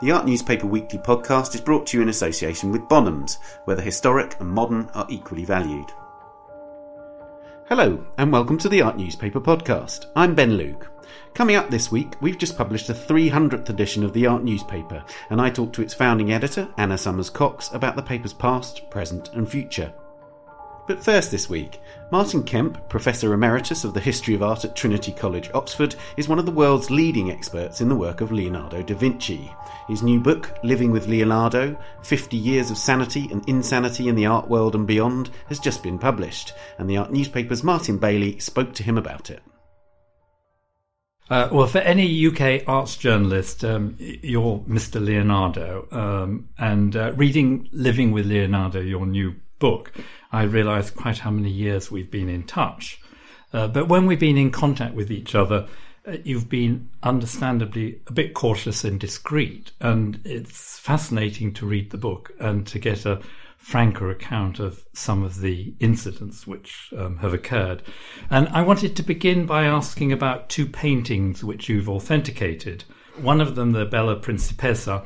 The Art Newspaper Weekly podcast is brought to you in association with Bonhams, where the historic and modern are equally valued. Hello, and welcome to the Art Newspaper podcast. I'm Ben Luke. Coming up this week, we've just published the 300th edition of the Art Newspaper, and I talked to its founding editor, Anna Somers Cocks, about the paper's past, present, and future. But first this week, Martin Kemp, Professor Emeritus of the History of Art at Trinity College, Oxford, is one of the world's leading experts in the work of Leonardo da Vinci. His new book, Living with Leonardo 50 Years of Sanity and Insanity in the Art World and Beyond, has just been published, and the art newspaper's Martin Bailey spoke to him about it. Uh, well, for any UK arts journalist, um, you're Mr. Leonardo, um, and uh, reading Living with Leonardo, your new book, I realised quite how many years we've been in touch. Uh, but when we've been in contact with each other, uh, you've been understandably a bit cautious and discreet. And it's fascinating to read the book and to get a franker account of some of the incidents which um, have occurred. And I wanted to begin by asking about two paintings which you've authenticated. One of them, the Bella Principessa,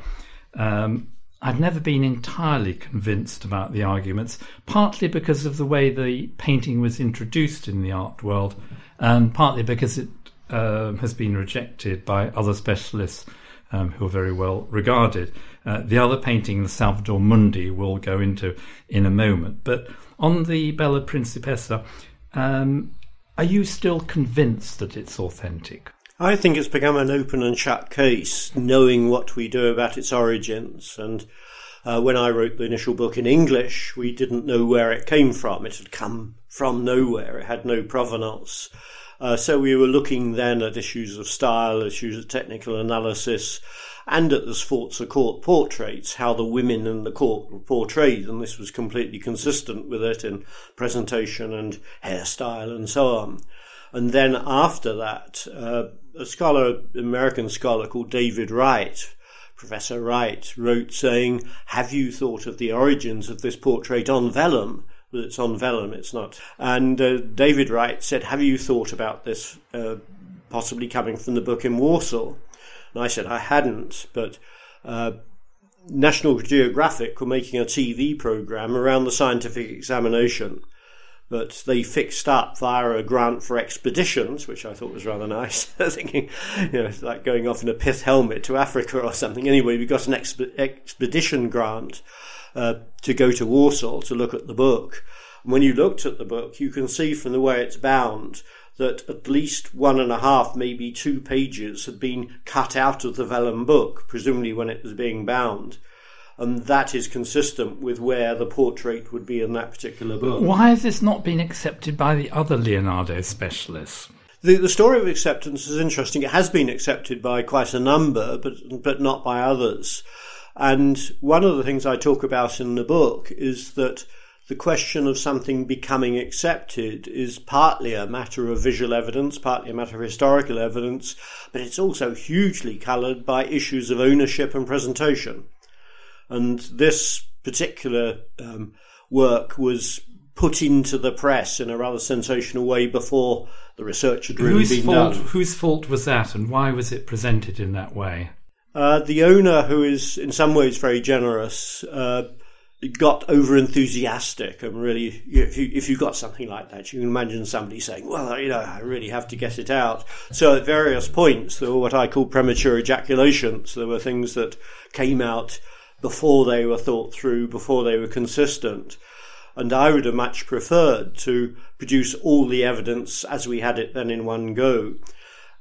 um, I've never been entirely convinced about the arguments, partly because of the way the painting was introduced in the art world, and partly because it uh, has been rejected by other specialists um, who are very well regarded. Uh, the other painting, the Salvator Mundi, we'll go into in a moment. But on the Bella Principessa, um, are you still convinced that it's authentic? I think it's become an open and shut case, knowing what we do about its origins. And uh, when I wrote the initial book in English, we didn't know where it came from. It had come from nowhere. It had no provenance. Uh, so we were looking then at issues of style, issues of technical analysis, and at the Sforza court portraits, how the women in the court were portrayed, and this was completely consistent with it in presentation and hairstyle and so on. And then after that, uh, a scholar, American scholar called David Wright, Professor Wright, wrote saying, Have you thought of the origins of this portrait on vellum? Well, it's on vellum, it's not. And uh, David Wright said, Have you thought about this uh, possibly coming from the book in Warsaw? And I said, I hadn't, but uh, National Geographic were making a TV program around the scientific examination but they fixed up via a grant for expeditions, which I thought was rather nice. Thinking, you know, it's like going off in a pith helmet to Africa or something. Anyway, we got an exp- expedition grant uh, to go to Warsaw to look at the book. And when you looked at the book, you can see from the way it's bound that at least one and a half, maybe two pages had been cut out of the vellum book, presumably when it was being bound and that is consistent with where the portrait would be in that particular book. Why has this not been accepted by the other Leonardo specialists? The, the story of acceptance is interesting. It has been accepted by quite a number, but but not by others. And one of the things I talk about in the book is that the question of something becoming accepted is partly a matter of visual evidence, partly a matter of historical evidence, but it's also hugely coloured by issues of ownership and presentation. And this particular um, work was put into the press in a rather sensational way before the research had really whose been fault, done. Whose fault was that, and why was it presented in that way? Uh, the owner, who is in some ways very generous, uh, got over enthusiastic and really, if, you, if you've got something like that, you can imagine somebody saying, "Well, you know, I really have to get it out." So at various points, there were what I call premature ejaculations. There were things that came out before they were thought through, before they were consistent. And I would have much preferred to produce all the evidence as we had it then in one go.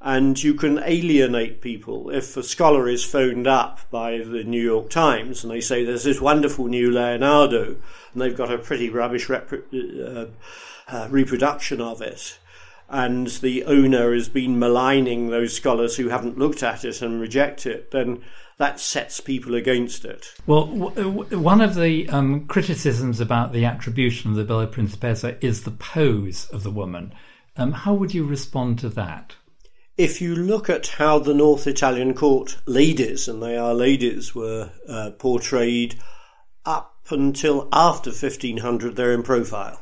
And you can alienate people. If a scholar is phoned up by the New York Times and they say there's this wonderful new Leonardo, and they've got a pretty rubbish rep- uh, uh, reproduction of it, and the owner has been maligning those scholars who haven't looked at it and reject it, then that sets people against it. Well, w- one of the um, criticisms about the attribution of the Bella Principessa is the pose of the woman. Um, how would you respond to that? If you look at how the North Italian court ladies, and they are ladies, were uh, portrayed up until after 1500, they're in profile.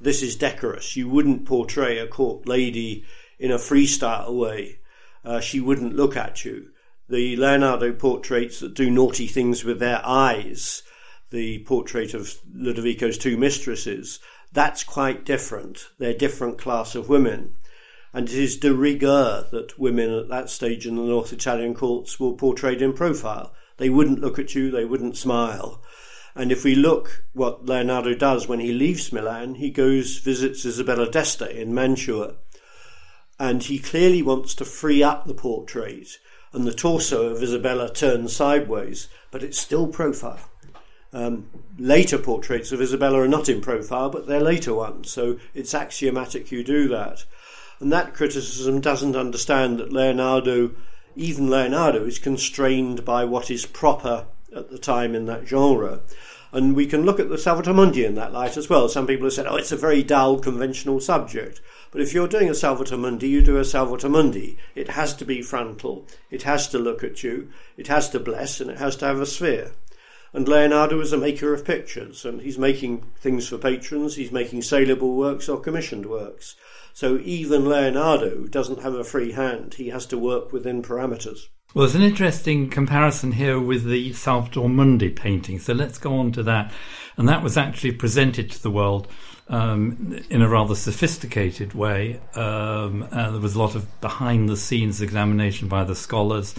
This is decorous. You wouldn't portray a court lady in a freestyle way. Uh, she wouldn't look at you the Leonardo portraits that do naughty things with their eyes, the portrait of Ludovico's two mistresses, that's quite different. They're a different class of women. And it is de rigueur that women at that stage in the North Italian courts were portrayed in profile. They wouldn't look at you, they wouldn't smile. And if we look what Leonardo does when he leaves Milan, he goes, visits Isabella d'Este in Mantua. And he clearly wants to free up the portrait. And the torso of Isabella turns sideways, but it's still profile. Um, later portraits of Isabella are not in profile, but they're later ones, so it's axiomatic you do that. And that criticism doesn't understand that Leonardo, even Leonardo, is constrained by what is proper at the time in that genre. And we can look at the Salvator Mundi in that light as well. Some people have said, oh, it's a very dull, conventional subject. But if you're doing a Salvator Mundi, you do a Salvator Mundi. It has to be frontal, it has to look at you, it has to bless, and it has to have a sphere. And Leonardo is a maker of pictures, and he's making things for patrons, he's making saleable works or commissioned works. So even Leonardo doesn't have a free hand, he has to work within parameters. Well, there's an interesting comparison here with the Salvator Mundi painting, so let's go on to that. And that was actually presented to the world um, in a rather sophisticated way. Um, uh, there was a lot of behind the scenes examination by the scholars.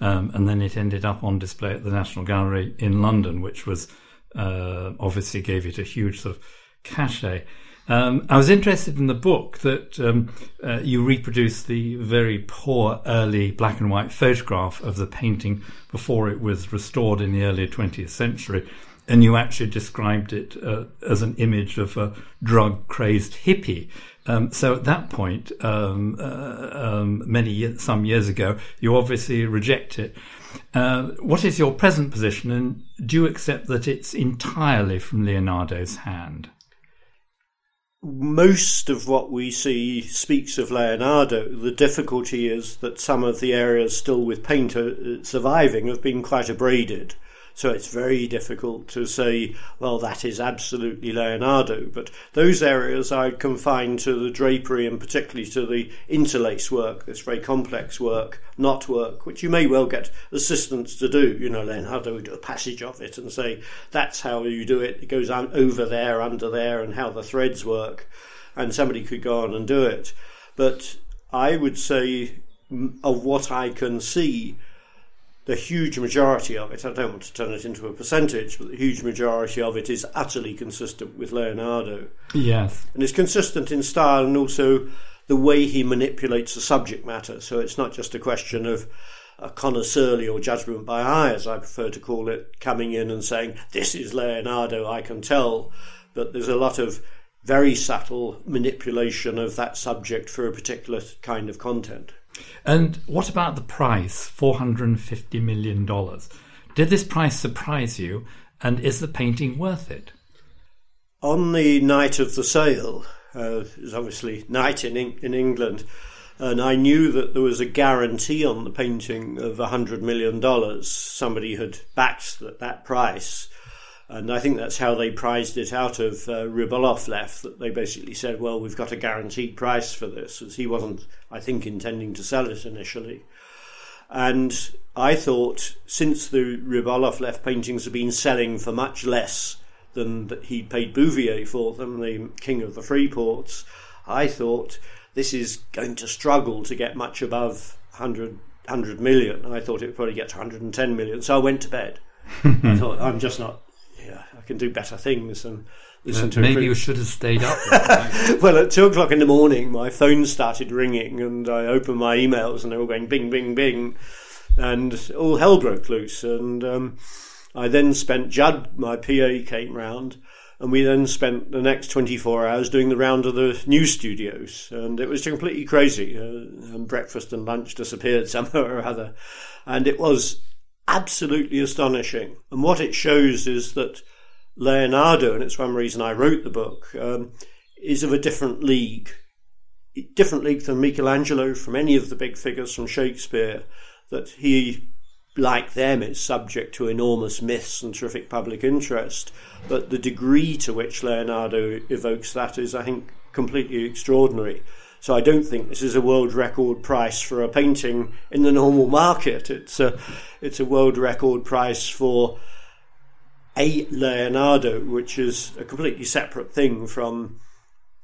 Um, and then it ended up on display at the National Gallery in London, which was uh, obviously gave it a huge sort of cachet. Um, I was interested in the book that um, uh, you reproduce the very poor early black and white photograph of the painting before it was restored in the early 20th century. And you actually described it uh, as an image of a drug crazed hippie. Um, so at that point, um, uh, um, many some years ago, you obviously reject it. Uh, what is your present position, and do you accept that it's entirely from Leonardo's hand? Most of what we see speaks of Leonardo. The difficulty is that some of the areas still with paint uh, surviving have been quite abraded. So it's very difficult to say, well, that is absolutely Leonardo. But those areas I confine to the drapery and particularly to the interlace work, this very complex work, knot work, which you may well get assistants to do. You know, Leonardo would do a passage of it and say, that's how you do it. It goes over there, under there, and how the threads work. And somebody could go on and do it. But I would say, of what I can see, the huge majority of it, I don't want to turn it into a percentage, but the huge majority of it is utterly consistent with Leonardo. Yes. And it's consistent in style and also the way he manipulates the subject matter. So it's not just a question of a connoisseurly or judgment by eye, as I prefer to call it, coming in and saying, this is Leonardo, I can tell. But there's a lot of very subtle manipulation of that subject for a particular kind of content. And what about the price, $450 million? Did this price surprise you, and is the painting worth it? On the night of the sale, uh, it was obviously night in, in England, and I knew that there was a guarantee on the painting of $100 million. Somebody had backed that, that price. And I think that's how they prized it out of uh, left that they basically said, well, we've got a guaranteed price for this, as he wasn't, I think, intending to sell it initially. And I thought, since the Rybolovlev paintings have been selling for much less than he paid Bouvier for them, the king of the free ports, I thought this is going to struggle to get much above 100, 100 million. I thought it would probably get to 110 million. So I went to bed. I thought, I'm just not yeah, I can do better things and listen uh, to. Maybe you should have stayed up. well, at two o'clock in the morning, my phone started ringing, and I opened my emails, and they were going bing, bing, bing, and all hell broke loose. And um, I then spent Judd, my PA, came round. And we then spent the next 24 hours doing the round of the news studios. And it was completely crazy. Uh, and breakfast and lunch disappeared somehow or other. And it was absolutely astonishing. And what it shows is that Leonardo, and it's one reason I wrote the book, um, is of a different league. Different league than Michelangelo, from any of the big figures from Shakespeare, that he, like them, is subject to enormous myths and terrific public interest. But the degree to which Leonardo evokes that is, I think, completely extraordinary. So I don't think this is a world record price for a painting in the normal market. It's a, it's a world record price for a Leonardo, which is a completely separate thing from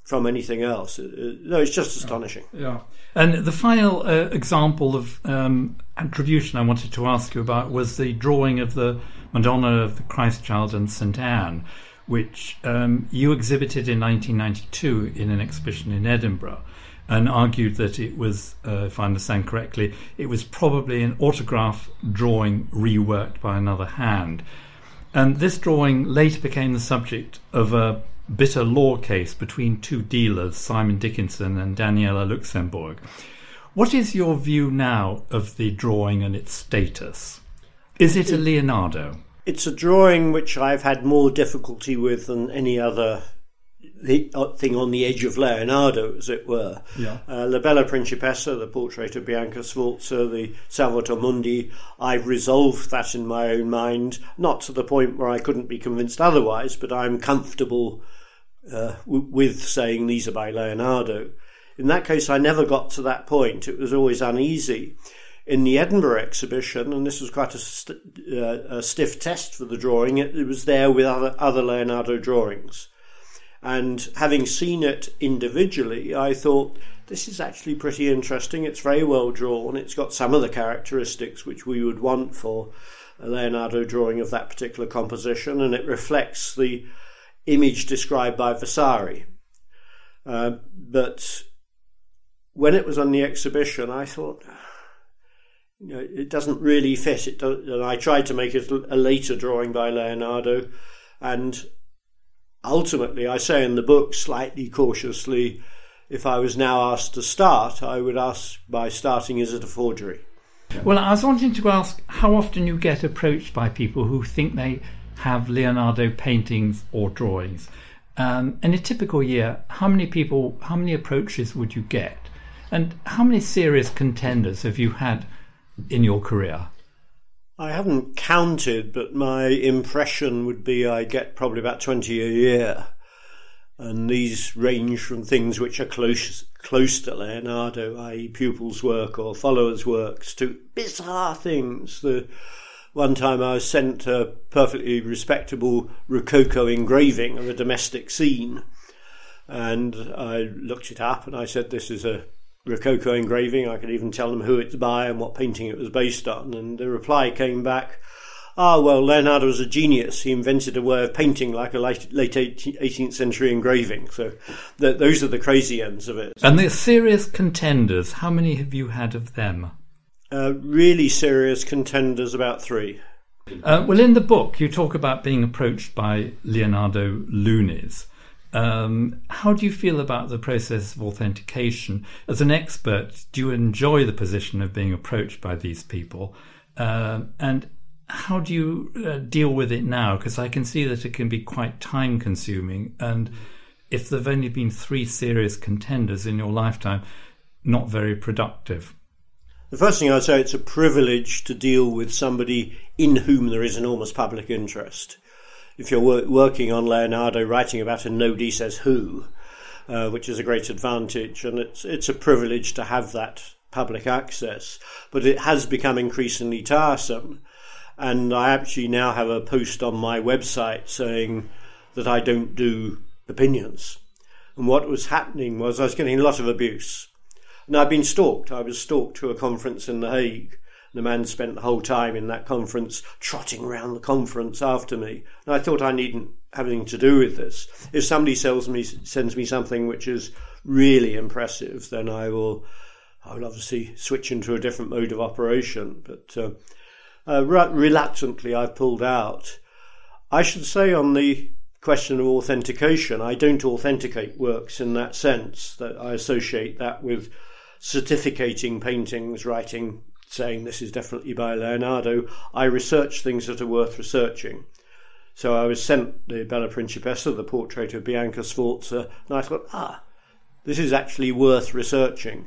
from anything else. Uh, uh, no, it's just astonishing. Yeah. And the final uh, example of um, attribution I wanted to ask you about was the drawing of the Madonna of the Christ Child and St Anne, which um, you exhibited in 1992 in an exhibition in Edinburgh. And argued that it was, uh, if I understand correctly, it was probably an autograph drawing reworked by another hand. And this drawing later became the subject of a bitter law case between two dealers, Simon Dickinson and Daniella Luxembourg. What is your view now of the drawing and its status? Is it a Leonardo? It's a drawing which I've had more difficulty with than any other uh, thing on the edge of Leonardo, as it were. Yeah. Uh, La Bella Principessa, the portrait of Bianca Sforza, the Salvator Mundi, I've resolved that in my own mind, not to the point where I couldn't be convinced otherwise, but I'm comfortable uh, w- with saying these are by Leonardo. In that case, I never got to that point. It was always uneasy. In the Edinburgh exhibition, and this was quite a, st- uh, a stiff test for the drawing, it, it was there with other, other Leonardo drawings. And having seen it individually, I thought this is actually pretty interesting. It's very well drawn. It's got some of the characteristics which we would want for a Leonardo drawing of that particular composition, and it reflects the image described by Vasari. Uh, but when it was on the exhibition, I thought, you know, it doesn't really fit. It does, and I tried to make it a later drawing by Leonardo, and ultimately, I say in the book slightly cautiously, if I was now asked to start, I would ask by starting, is it a forgery? Well, I was wanting to ask how often you get approached by people who think they have Leonardo paintings or drawings. Um, in a typical year, how many people, how many approaches would you get? And how many serious contenders have you had in your career? I haven't counted, but my impression would be I get probably about 20 a year. And these range from things which are close, close to Leonardo, i.e., pupils' work or followers' works, to bizarre things. The one time I was sent a perfectly respectable Rococo engraving of a domestic scene, and I looked it up and I said, "This is a Rococo engraving. I could even tell them who it's by and what painting it was based on. And the reply came back, ah, well, Leonardo was a genius. He invented a way of painting like a late, late 18th century engraving. So th- those are the crazy ends of it. And the serious contenders, how many have you had of them? Uh, really serious contenders, about three. Uh, well, in the book, you talk about being approached by Leonardo Lunis. Um, how do you feel about the process of authentication? As an expert, do you enjoy the position of being approached by these people? Uh, and how do you uh, deal with it now? Because I can see that it can be quite time consuming. And if there have only been three serious contenders in your lifetime, not very productive. The first thing I'd say, it's a privilege to deal with somebody in whom there is enormous public interest if you're wor- working on Leonardo, writing about him, nobody says who, uh, which is a great advantage, and it's it's a privilege to have that public access. But it has become increasingly tiresome, and I actually now have a post on my website saying that I don't do opinions. And what was happening was I was getting a lot of abuse. And I've been stalked. I was stalked to a conference in The Hague the man spent the whole time in that conference trotting around the conference after me. And I thought I needn't have anything to do with this. If somebody sells me, sends me something which is really impressive, then I will, I will obviously switch into a different mode of operation. But uh, uh, reluctantly, I've pulled out. I should say on the question of authentication, I don't authenticate works in that sense. That I associate that with certificating paintings, writing saying this is definitely by Leonardo, I research things that are worth researching. So I was sent the Bella Principessa, the portrait of Bianca Sforza, and I thought, ah, this is actually worth researching.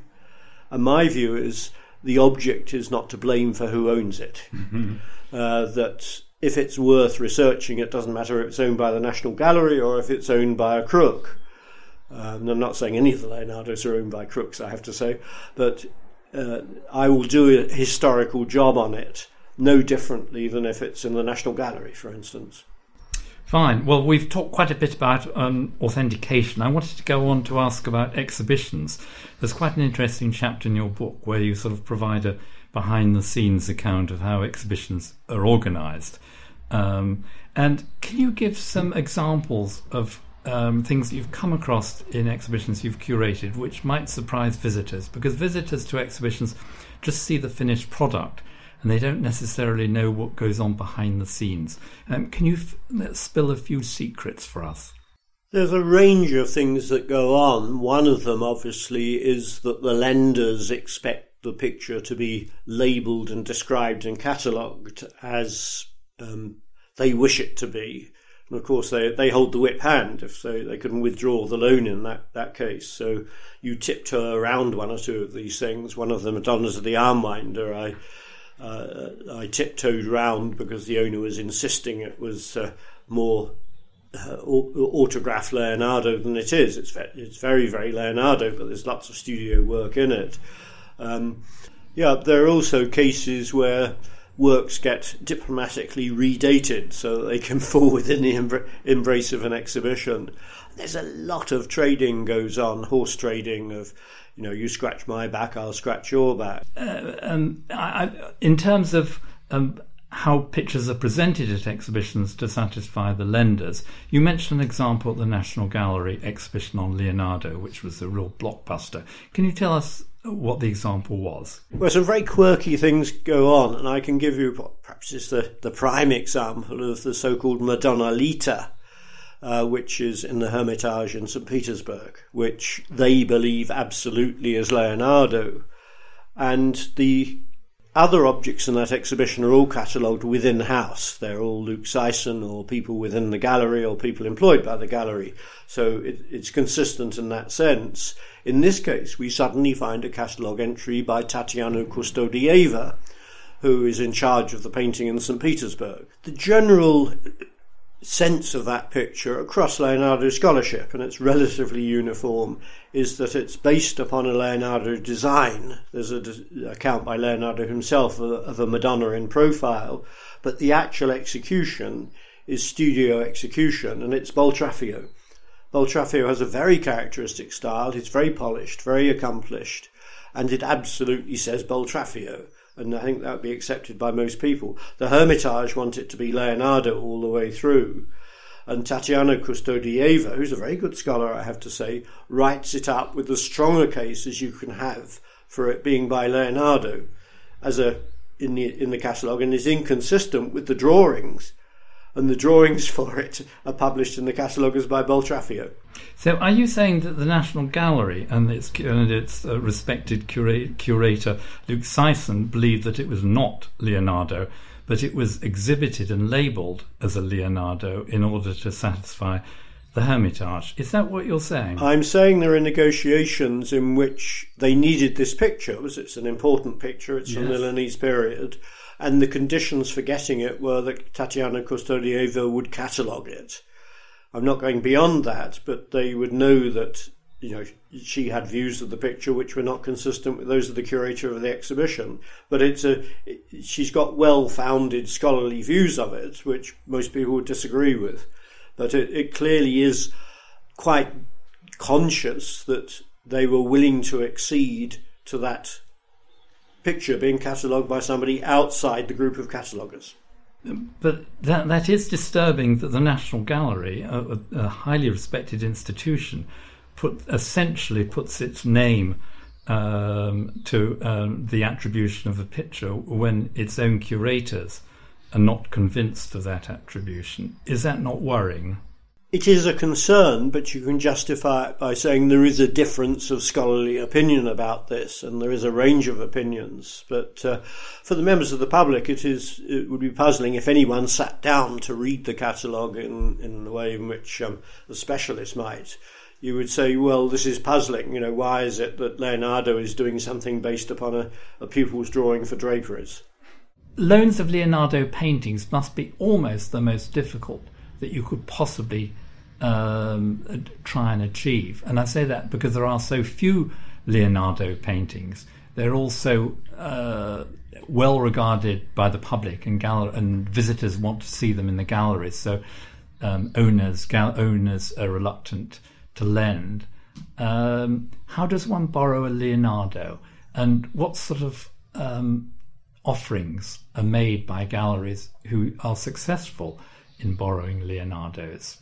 And my view is the object is not to blame for who owns it. Mm-hmm. Uh, that if it's worth researching, it doesn't matter if it's owned by the National Gallery or if it's owned by a crook. Um, I'm not saying any of the Leonardos are owned by crooks, I have to say, but uh, I will do a historical job on it no differently than if it's in the National Gallery, for instance. Fine. Well, we've talked quite a bit about um, authentication. I wanted to go on to ask about exhibitions. There's quite an interesting chapter in your book where you sort of provide a behind the scenes account of how exhibitions are organised. Um, and can you give some examples of um, things that you've come across in exhibitions you've curated which might surprise visitors? Because visitors to exhibitions just see the finished product and they don't necessarily know what goes on behind the scenes. Um, can you f- spill a few secrets for us? There's a range of things that go on. One of them, obviously, is that the lenders expect the picture to be labelled and described and catalogued as um, they wish it to be. And of course, they, they hold the whip hand if so they can withdraw the loan in that, that case. So you tiptoe around one or two of these things. One of them, Madonnas of the Yarnwinder, I uh, I tiptoed round because the owner was insisting it was uh, more uh, Leonardo than it is. It's ve- it's very very Leonardo, but there's lots of studio work in it. Um, yeah, there are also cases where works get diplomatically redated so that they can fall within the embr- embrace of an exhibition. There's a lot of trading goes on, horse trading of you know, you scratch my back, I'll scratch your back. Uh, um, I, in terms of um, how pictures are presented at exhibitions to satisfy the lenders, you mentioned an example at the National Gallery exhibition on Leonardo, which was a real blockbuster. Can you tell us what the example was? Well, some very quirky things go on, and I can give you perhaps just the, the prime example of the so called Madonna Litta uh, which is in the Hermitage in St. Petersburg, which they believe absolutely is Leonardo. And the other objects in that exhibition are all catalogued within house. They're all Luke Syson or people within the gallery or people employed by the gallery. So it, it's consistent in that sense. In this case, we suddenly find a catalogue entry by Tatiana Kustodieva, who is in charge of the painting in St. Petersburg. The general sense of that picture across Leonardo scholarship, and it's relatively uniform, is that it's based upon a Leonardo design. There's an account by Leonardo himself of, of a Madonna in profile, but the actual execution is studio execution, and it's Boltraffio. Boltraffio has a very characteristic style. He's very polished, very accomplished, and it absolutely says Boltraffio and I think that would be accepted by most people. The Hermitage want it to be Leonardo all the way through. And Tatiana Kustodieva, who's a very good scholar, I have to say, writes it up with as strong a case as you can have for it being by Leonardo as a in the in the catalogue and is inconsistent with the drawings and the drawings for it are published in the catalogues by Boltraffio. So, are you saying that the National Gallery and its, and its uh, respected cura- curator Luke Syson believed that it was not Leonardo, but it was exhibited and labelled as a Leonardo in order to satisfy the Hermitage? Is that what you're saying? I'm saying there are negotiations in which they needed this picture, because it's an important picture, it's yes. from the Milanese period and the conditions for getting it were that Tatiana Kustodieva would catalogue it. I'm not going beyond that, but they would know that you know she had views of the picture which were not consistent with those of the curator of the exhibition. But it's a she's got well-founded scholarly views of it, which most people would disagree with. But it, it clearly is quite conscious that they were willing to accede to that picture being catalogued by somebody outside the group of cataloguers. But that that is disturbing that the National Gallery, a, a highly respected institution, put essentially puts its name um, to um, the attribution of a picture when its own curators are not convinced of that attribution. Is that not worrying? It is a concern, but you can justify it by saying there is a difference of scholarly opinion about this, and there is a range of opinions. But uh, for the members of the public, it is it would be puzzling if anyone sat down to read the catalogue in, in the way in which um, the specialist might. You would say, well, this is puzzling. You know, why is it that Leonardo is doing something based upon a, a pupil's drawing for draperies? Loans of Leonardo paintings must be almost the most difficult that you could possibly um, try and achieve. And I say that because there are so few Leonardo paintings. They're also uh, well regarded by the public, and, gal- and visitors want to see them in the galleries. So um, owners gal- owners are reluctant to lend. Um, how does one borrow a Leonardo, and what sort of um, offerings are made by galleries who are successful in borrowing Leonardos?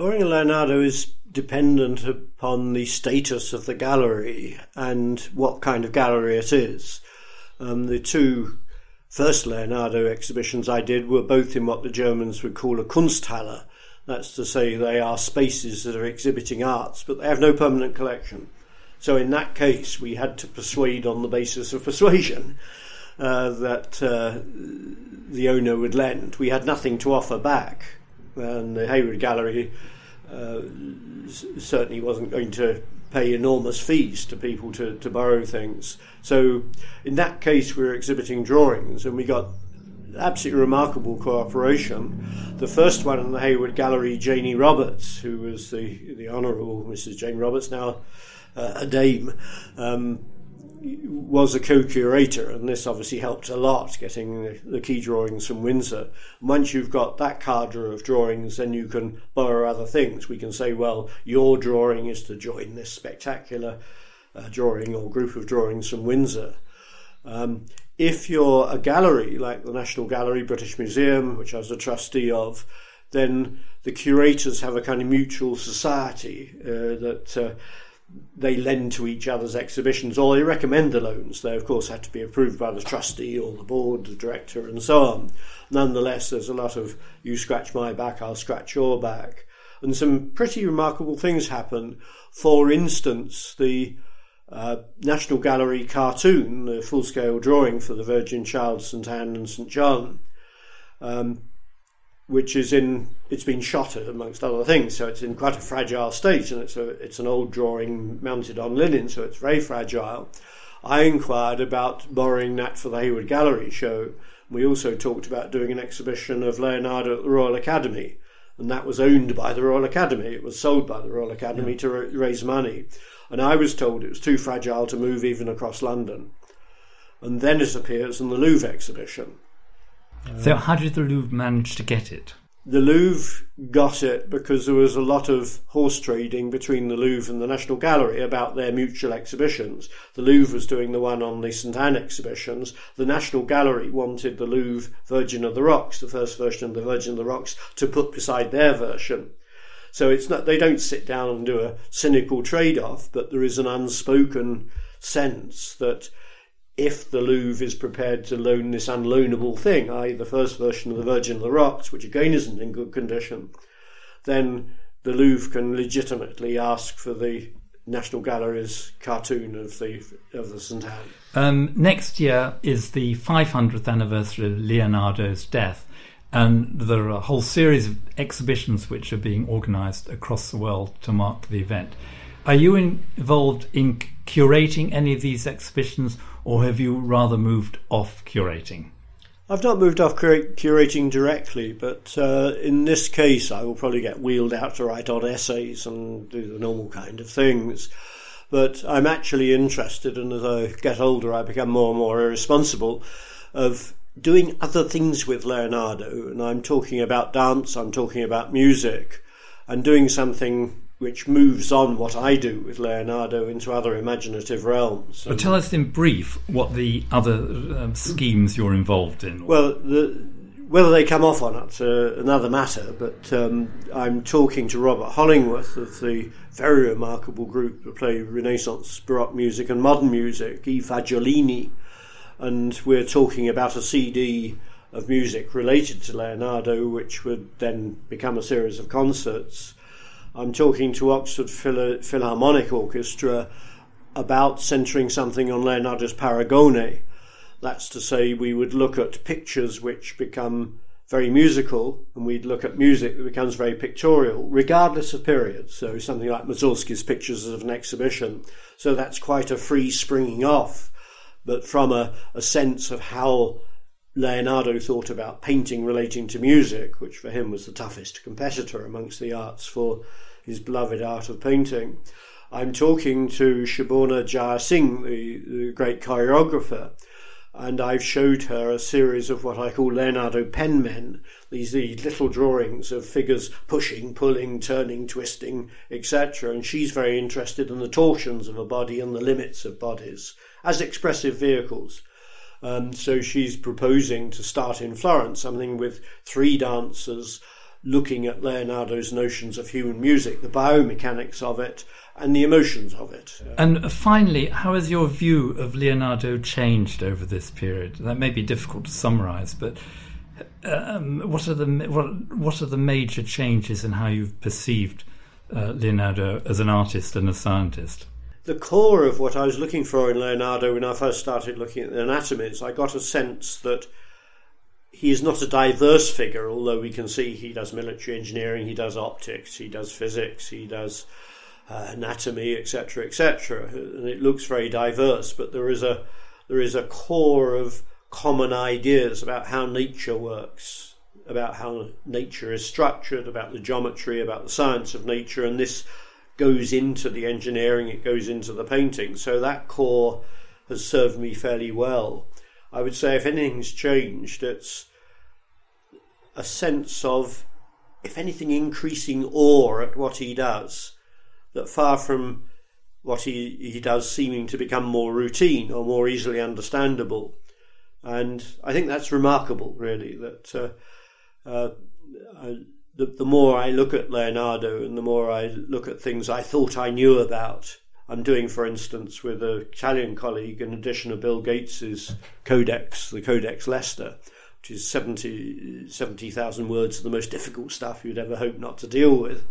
A Leonardo is dependent upon the status of the gallery and what kind of gallery it is. Um, the two first Leonardo exhibitions I did were both in what the Germans would call a Kunsthalle. That's to say, they are spaces that are exhibiting arts, but they have no permanent collection. So, in that case, we had to persuade on the basis of persuasion uh, that uh, the owner would lend. We had nothing to offer back, and the Hayward Gallery uh, certainly wasn't going to pay enormous fees to people to, to borrow things. So in that case, we were exhibiting drawings, and we got absolutely remarkable cooperation. The first one in the Hayward Gallery, Janie Roberts, who was the the Honourable Mrs. Jane Roberts, now uh, a dame. Um, was a co-curator, and this obviously helped a lot getting the key drawings from Windsor. Once you've got that cadre of drawings, then you can borrow other things. We can say, well, your drawing is to join this spectacular uh, drawing or group of drawings from Windsor. Um, if you're a gallery like the National Gallery, British Museum, which I was a trustee of, then the curators have a kind of mutual society uh, that uh, they lend to each other's exhibitions or they recommend the loans. They, of course, have to be approved by the trustee or the board, the director, and so on. Nonetheless, there's a lot of you scratch my back, I'll scratch your back. And some pretty remarkable things happen. For instance, the uh, National Gallery cartoon, the full scale drawing for the Virgin Child, St Anne, and St John, um, which is in it's been shotted amongst other things, so it's in quite a fragile state, and it's a it's an old drawing mounted on linen, so it's very fragile. I inquired about borrowing that for the Hayward Gallery show. We also talked about doing an exhibition of Leonardo at the Royal Academy, and that was owned by the Royal Academy. It was sold by the Royal Academy yeah. to ra- raise money, and I was told it was too fragile to move even across London. And then it appears in the Louvre exhibition. So, how did the Louvre manage to get it? The Louvre got it because there was a lot of horse trading between the Louvre and the National Gallery about their mutual exhibitions. The Louvre was doing the one on the St Anne exhibitions. The National Gallery wanted the Louvre Virgin of the Rocks, the first version of the Virgin of the Rocks, to put beside their version. So it's not they don't sit down and do a cynical trade off, but there is an unspoken sense that if the Louvre is prepared to loan this unloanable thing, i.e., the first version of the Virgin of the Rocks, which again isn't in good condition, then the Louvre can legitimately ask for the National Gallery's cartoon of the of the St Anne. Um, next year is the 500th anniversary of Leonardo's death, and there are a whole series of exhibitions which are being organised across the world to mark the event. Are you involved in curating any of these exhibitions, or have you rather moved off curating? I've not moved off cur- curating directly, but uh, in this case, I will probably get wheeled out to write odd essays and do the normal kind of things. But I'm actually interested, and as I get older, I become more and more irresponsible of doing other things with Leonardo. And I'm talking about dance, I'm talking about music, and doing something which moves on what I do with Leonardo into other imaginative realms. But tell us in brief what the other um, schemes you're involved in. Well, the, whether they come off or not, uh, another matter. But um, I'm talking to Robert Hollingworth of the very remarkable group that play Renaissance, Baroque music, and modern music, I Fagiolini, and we're talking about a CD of music related to Leonardo, which would then become a series of concerts. I'm talking to Oxford Phil- Philharmonic Orchestra about centering something on Leonardo's Paragone. That's to say, we would look at pictures which become very musical, and we'd look at music that becomes very pictorial, regardless of period. So something like Mussorgsky's pictures of an exhibition. So that's quite a free springing off, but from a, a sense of how Leonardo thought about painting relating to music, which for him was the toughest competitor amongst the arts for his beloved art of painting. I'm talking to Shobana Jeyasingh, the, the great choreographer, and I've showed her a series of what I call Leonardo penmen, these, these little drawings of figures pushing, pulling, turning, twisting, etc. And she's very interested in the torsions of a body and the limits of bodies as expressive vehicles. Um, so she's proposing to start in Florence something with three dancers looking at Leonardo's notions of human music, the biomechanics of it, and the emotions of it. And finally, how has your view of Leonardo changed over this period? That may be difficult to summarize, but um, what are the what, what are the major changes in how you've perceived uh, Leonardo as an artist and a scientist? The core of what I was looking for in Leonardo when I first started looking at the anatomies, I got a sense that he is not a diverse figure, although we can see he does military engineering, he does optics, he does physics, he does uh, anatomy, etc., etc. And it looks very diverse, but there is a there is a core of common ideas about how nature works, about how nature is structured, about the geometry, about the science of nature, and this goes into the engineering, it goes into the painting. So that core has served me fairly well. I would say if anything's changed, it's a sense of, if anything, increasing awe at what he does that far from what he, he does seeming to become more routine or more easily understandable. And I think that's remarkable, really, that uh, uh, I, the, the more I look at Leonardo and the more I look at things I thought I knew about, I'm doing, for instance, with an Italian colleague, an edition of Bill Gates's Codex, the Codex Leicester, which is 70,000 70, words of the most difficult stuff you'd ever hope not to deal with.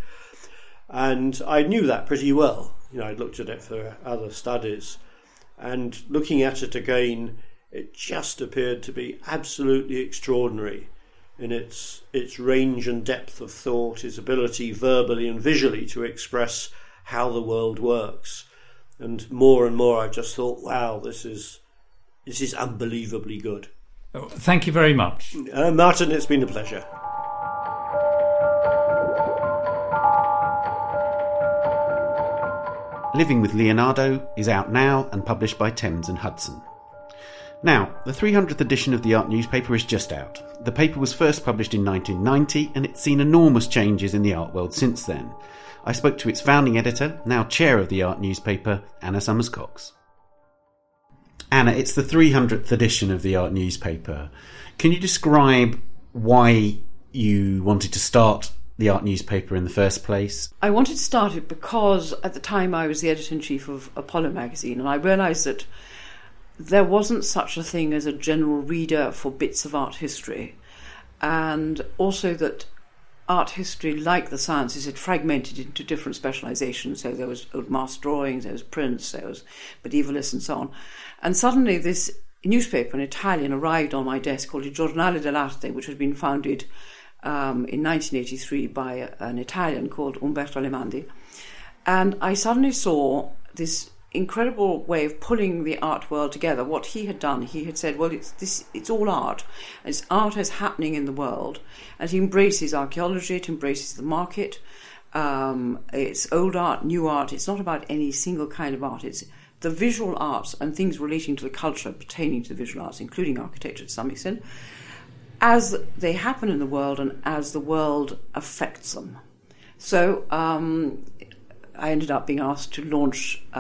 And I knew that pretty well. You know, I'd looked at it for other studies. And looking at it again, it just appeared to be absolutely extraordinary in its its range and depth of thought, its ability verbally and visually to express how the world works. And more and more, I just thought, wow, this is this is unbelievably good. Oh, thank you very much, uh, Martin. It's been a pleasure. Living with Leonardo is out now and published by Thames and Hudson. Now, the 300th edition of the Art newspaper is just out. The paper was first published in 1990 and it's seen enormous changes in the art world since then. I spoke to its founding editor, now chair of the Art newspaper, Anna Somers Cocks. Anna, it's the 300th edition of the Art newspaper. Can you describe why you wanted to start the art newspaper in the first place? I wanted to start it because at the time I was the editor in chief of Apollo magazine, and I realised that there wasn't such a thing as a general reader for bits of art history, and also that art history, like the sciences, had fragmented into different specializations. So there was old master drawings, there was prints, there was medievalists, and so on. And suddenly, this newspaper in Italian arrived on my desk called Il Giornale dell'Arte, which had been founded um, in 1983 by an Italian called Umberto Alemandi. And I suddenly saw this incredible way of pulling the art world together. What he had done, he had said, well, it's this, it's all art. It's art as happening in the world, and he embraces archaeology. It embraces the market. Um, it's old art, new art. It's not about any single kind of art. It's the visual arts and things relating to the culture pertaining to the visual arts, including architecture to some extent as they happen in the world and as the world affects them. So um, I ended up being asked to launch uh,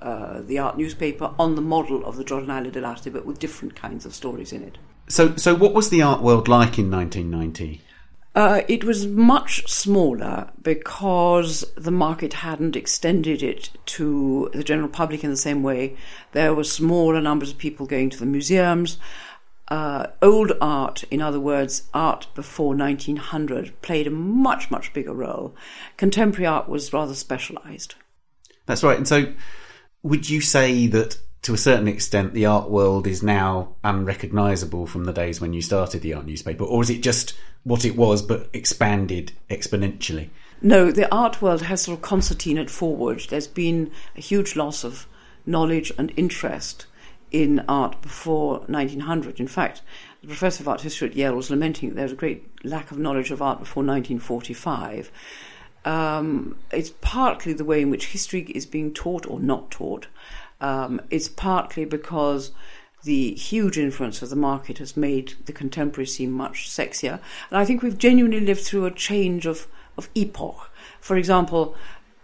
uh, the art newspaper on the model of the Giornale dell'Arte, but with different kinds of stories in it. So, so what was the art world like in 1990? Uh, it was much smaller because the market hadn't extended it to the general public in the same way. There were smaller numbers of people going to the museums uh, old art, in other words, art before 1900, played a much, much bigger role. Contemporary art was rather specialised. That's right. And so, would you say that to a certain extent the art world is now unrecognisable from the days when you started the art newspaper, or is it just what it was but expanded exponentially? No, the art world has sort of concertinaed forward. There's been a huge loss of knowledge and interest in art before 1900. In fact, the professor of art history at Yale was lamenting that there was a great lack of knowledge of art before 1945. Um, it's partly the way in which history is being taught or not taught. Um, it's partly because the huge influence of the market has made the contemporary seem much sexier. And I think we've genuinely lived through a change of, of epoch. For example,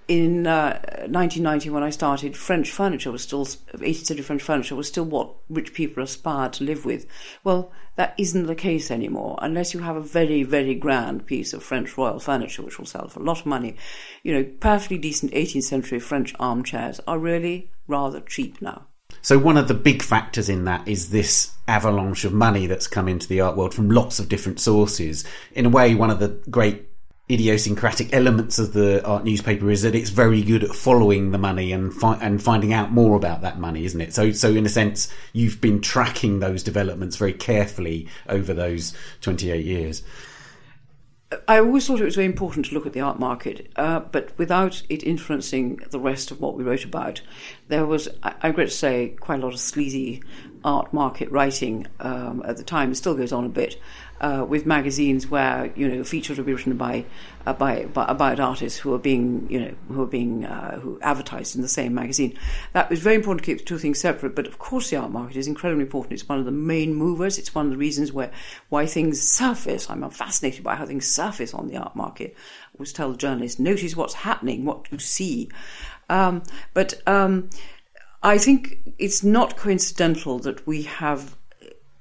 in uh, 1990 when I started, French furniture was still 18th century French furniture was still what rich people aspired to live with. Well, that isn't the case anymore, unless you have a very very grand piece of French royal furniture which will sell for a lot of money. You know, perfectly decent 18th century French armchairs are really rather cheap now. So one of the big factors in that is this avalanche of money that's come into the art world from lots of different sources. In a way, one of the great idiosyncratic elements of the art newspaper is that it's very good at following the money and fi- and finding out more about that money, isn't it? So, so in a sense, you've been tracking those developments very carefully over those twenty eight years. I always thought it was very important to look at the art market, uh, but without it influencing the rest of what we wrote about. There was, I, regret to say, quite a lot of sleazy art market writing um, at the time. It still goes on a bit, uh, with magazines where you know features would be written by, uh, by, by about artists who are being you know who are being uh, who advertised in the same magazine. That was very important to keep the two things separate. But of course, the art market is incredibly important. It's one of the main movers. It's one of the reasons where why things surface. I'm fascinated by how things surface on the art market. I always tell journalists, notice what's happening, what you see. Um, but um, I think it's not coincidental that we have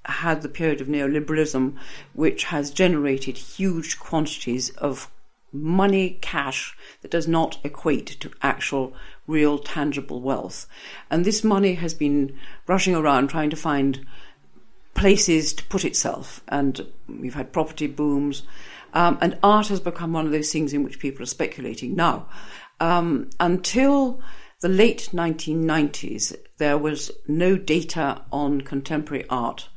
had the period of neoliberalism, which has generated huge quantities of money, cash, that does not equate to actual, real, tangible wealth. And this money has been rushing around trying to find places to put itself. And we've had property booms. Um, and art has become one of those things in which people are speculating now. Um, until the late 1990s, there was no data on contemporary art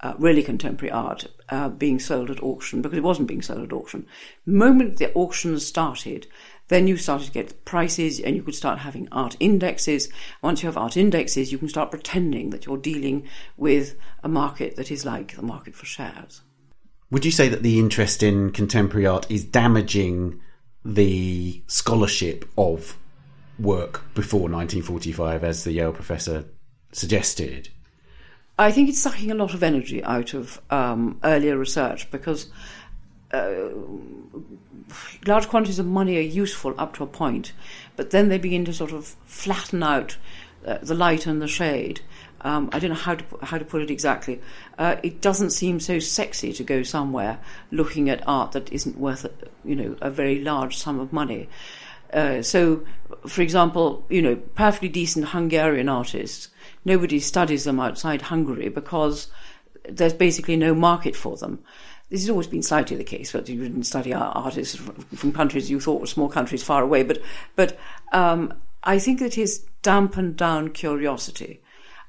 uh, really contemporary art uh, being sold at auction because it wasn't being sold at auction. Moment the auctions started, then you started to get prices and you could start having art indexes. Once you have art indexes, you can start pretending that you're dealing with a market that is like the market for shares. Would you say that the interest in contemporary art is damaging the scholarship of work before 1945, as the Yale professor suggested? I think it's sucking a lot of energy out of um, earlier research because uh, large quantities of money are useful up to a point, but then they begin to sort of flatten out uh, the light and the shade. Um, I don't know how to how to put it exactly. Uh, it doesn't seem so sexy to go somewhere looking at art that isn't worth, you know, a very large sum of money. Uh, so, for example, you know, perfectly decent Hungarian artists nobody studies them outside Hungary because there's basically no market for them. This has always been slightly the case, but you didn't study artists from countries you thought were small countries far away. But, but um, I think it has dampened down curiosity.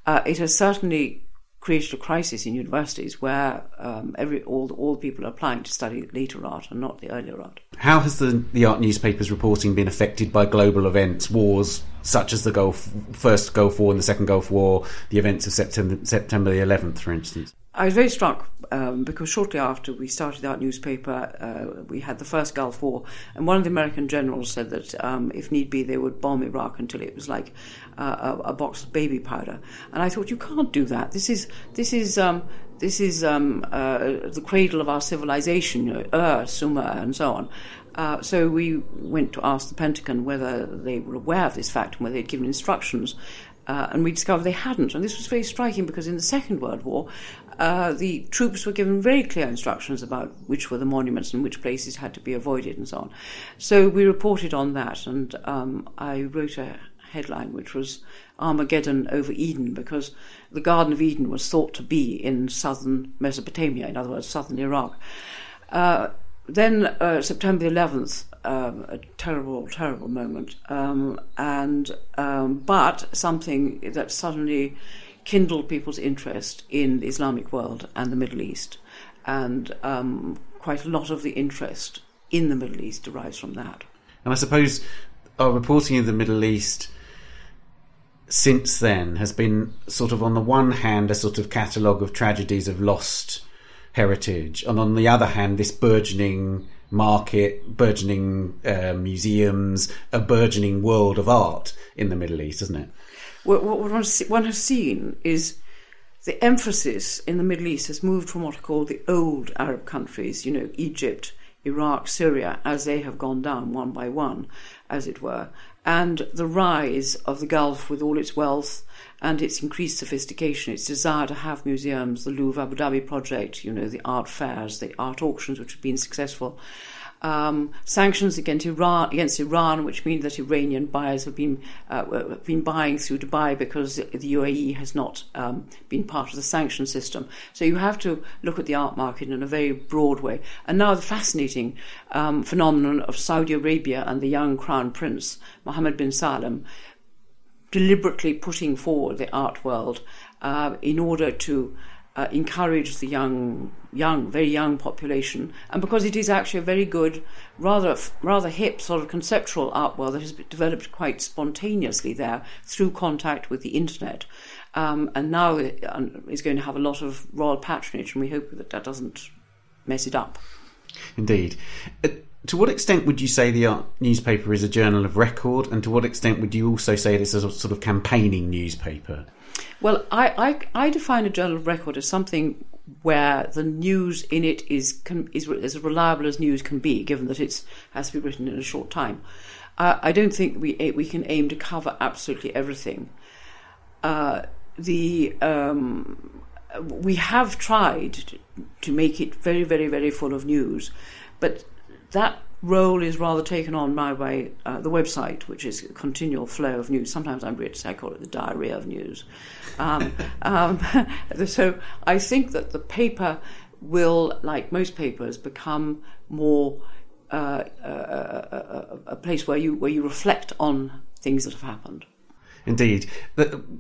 Uh, it has certainly created a crisis in universities where um, every all all people are applying to study later art and not the earlier art. How has the the art newspapers reporting been affected by global events, wars such as the Gulf first Gulf War and the second Gulf War, the events of September September the 11th, for instance? I was very struck um, because shortly after we started our newspaper, uh, we had the first Gulf War, and one of the American generals said that um, if need be, they would bomb Iraq until it was like uh, a, a, box of baby powder. And I thought, you can't do that. This is this is um, this is um, uh, the cradle of our civilization, you Ur, Sumer, and so on. Uh, so we went to ask the Pentagon whether they were aware of this fact and whether they'd given instructions. Uh, and we discovered they hadn't. And this was very striking because in the Second World War, uh, the troops were given very clear instructions about which were the monuments and which places had to be avoided and so on. So we reported on that, and um, I wrote a headline which was Armageddon over Eden because the Garden of Eden was thought to be in southern Mesopotamia, in other words, southern Iraq. Uh, then uh, September the 11th, um, a terrible, terrible moment, um, and um, but something that suddenly kindled people's interest in the Islamic world and the Middle East. And um, quite a lot of the interest in the Middle East derives from that. And I suppose our reporting in the Middle East since then has been sort of on the one hand a sort of catalogue of tragedies of lost heritage, and on the other hand, this burgeoning market, burgeoning uh, museums, a burgeoning world of art in the Middle East, isn't it? What, what one has one has seen is the emphasis in the Middle East has moved from what are called the old Arab countries, you know, Egypt, Iraq, Syria, as they have gone down one by one, as it were, and the rise of the Gulf with all its wealth and its increased sophistication, its desire to have museums, the Louvre Abu Dhabi project, you know, the art fairs, the art auctions, which have been successful, um, sanctions against Iran, against Iran, which means that Iranian buyers have been uh, have been buying through Dubai because the UAE has not um, been part of the sanction system. So you have to look at the art market in a very broad way. And now the fascinating um, phenomenon of Saudi Arabia and the young crown prince Mohammed bin Salman deliberately putting forward the art world uh, in order to uh, encourage the young, young, very young population, and because it is actually a very good, rather rather hip sort of conceptual art world that has developed quite spontaneously there through contact with the internet, um, and now is going to have a lot of royal patronage, and we hope that that doesn't mess it up. Indeed. Uh, to what extent would you say the art newspaper is a journal of record, and to what extent would you also say it is a sort of campaigning newspaper? Well, I, I, I define a journal of record as something where the news in it is can, is as reliable as news can be, given that it has to be written in a short time. Uh, I don't think we we can aim to cover absolutely everything. Uh, the um, we have tried to make it very, very, very full of news, but that role is rather taken on by, uh, the website, which is a continual flow of news. Sometimes I'm British, I call it the diarrhea of news. Um, um, so I think that the paper will, like most papers, become more uh, a, uh, a, uh, a, place where you where you reflect on things that have happened. Indeed,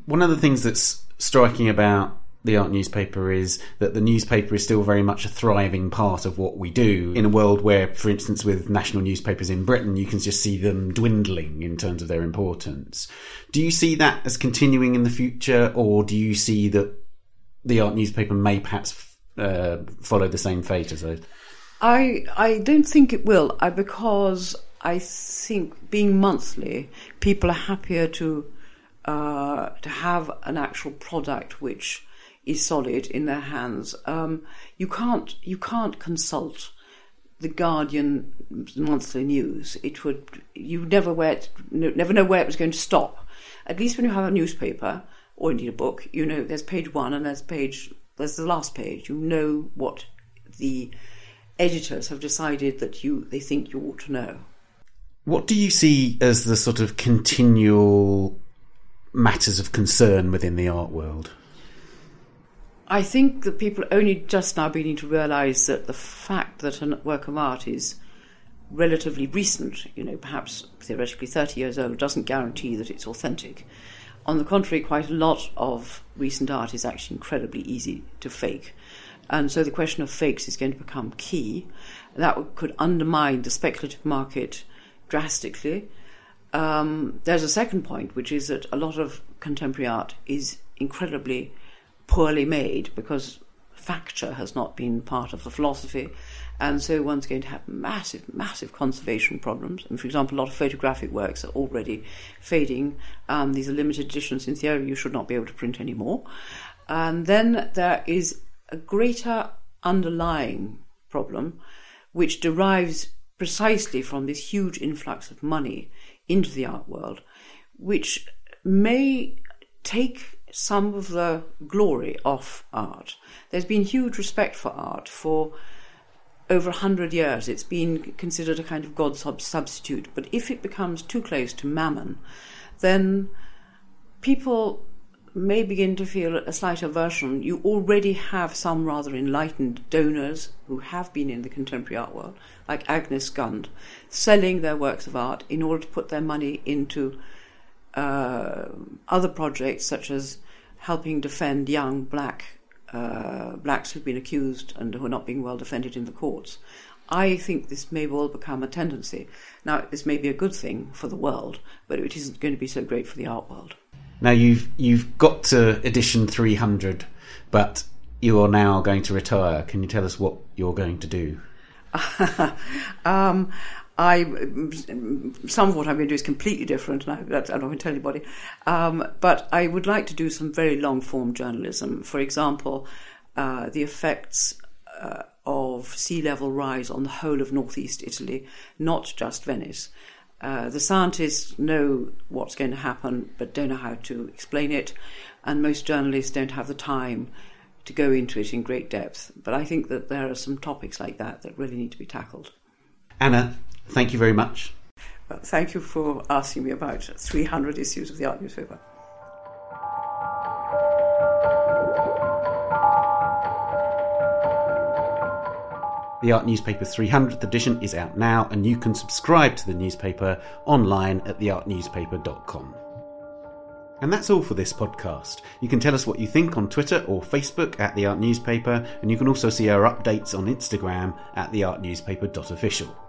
one of the things that's striking about the art newspaper is that the newspaper is still very much a thriving part of what we do in a world where, for instance, with national newspapers in Britain, you can just see them dwindling in terms of their importance. Do you see that as continuing in the future, or do you see that the art newspaper may perhaps uh, follow the same fate as those? I I don't think it will, I, because I think being monthly, people are happier to uh, to have an actual product which is solid in their hands. Um, you can't you can't consult the Guardian monthly news. It would you never where it, never know where it was going to stop. At least when you have a newspaper or indeed a book, you know there's page one and there's page there's the last page. You know what the editors have decided that you they think you ought to know. What do you see as the sort of continual matters of concern within the art world? I think that people are only just now beginning to realise that the fact that a work of art is relatively recent, you know, perhaps theoretically 30 years old, doesn't guarantee that it's authentic. On the contrary, quite a lot of recent art is actually incredibly easy to fake. And so the question of fakes is going to become key. That could undermine the speculative market drastically. Um, there's a second point, which is that a lot of contemporary art is incredibly poorly made because facture has not been part of the philosophy. And so one's going to have massive, massive conservation problems. And for example, a lot of photographic works are already fading. Um, these are limited editions. In theory, you should not be able to print anymore. And then there is a greater underlying problem, which derives precisely from this huge influx of money into the art world, which may take some of the glory of art. There's been huge respect for art for over a hundred years. It's been considered a kind of God substitute. But if it becomes too close to mammon, then people may begin to feel a slight aversion. You already have some rather enlightened donors who have been in the contemporary art world, like Agnes Gund, selling their works of art in order to put their money into uh, other projects such as helping defend young black uh, blacks who've been accused and who are not being well defended in the courts. I think this may well become a tendency. Now, this may be a good thing for the world, but it isn't going to be so great for the art world. Now you've you've got to edition 300, but you are now going to retire. Can you tell us what you're going to do? um, I some of what I'm going to do is completely different, and I, I don't want to tell anybody. Um, but I would like to do some very long form journalism. For example, uh, the effects uh, of sea level rise on the whole of northeast Italy, not just Venice. Uh, the scientists know what's going to happen, but don't know how to explain it, and most journalists don't have the time to go into it in great depth. But I think that there are some topics like that that really need to be tackled. Anna, thank you very much. Well, thank you for asking me about 300 issues of the art newspaper. The Art Newspaper 300th edition is out now, and you can subscribe to the newspaper online at theartnewspaper.com. And that's all for this podcast. You can tell us what you think on Twitter or Facebook at The Art Newspaper, and you can also see our updates on Instagram at theartnewspaper.official.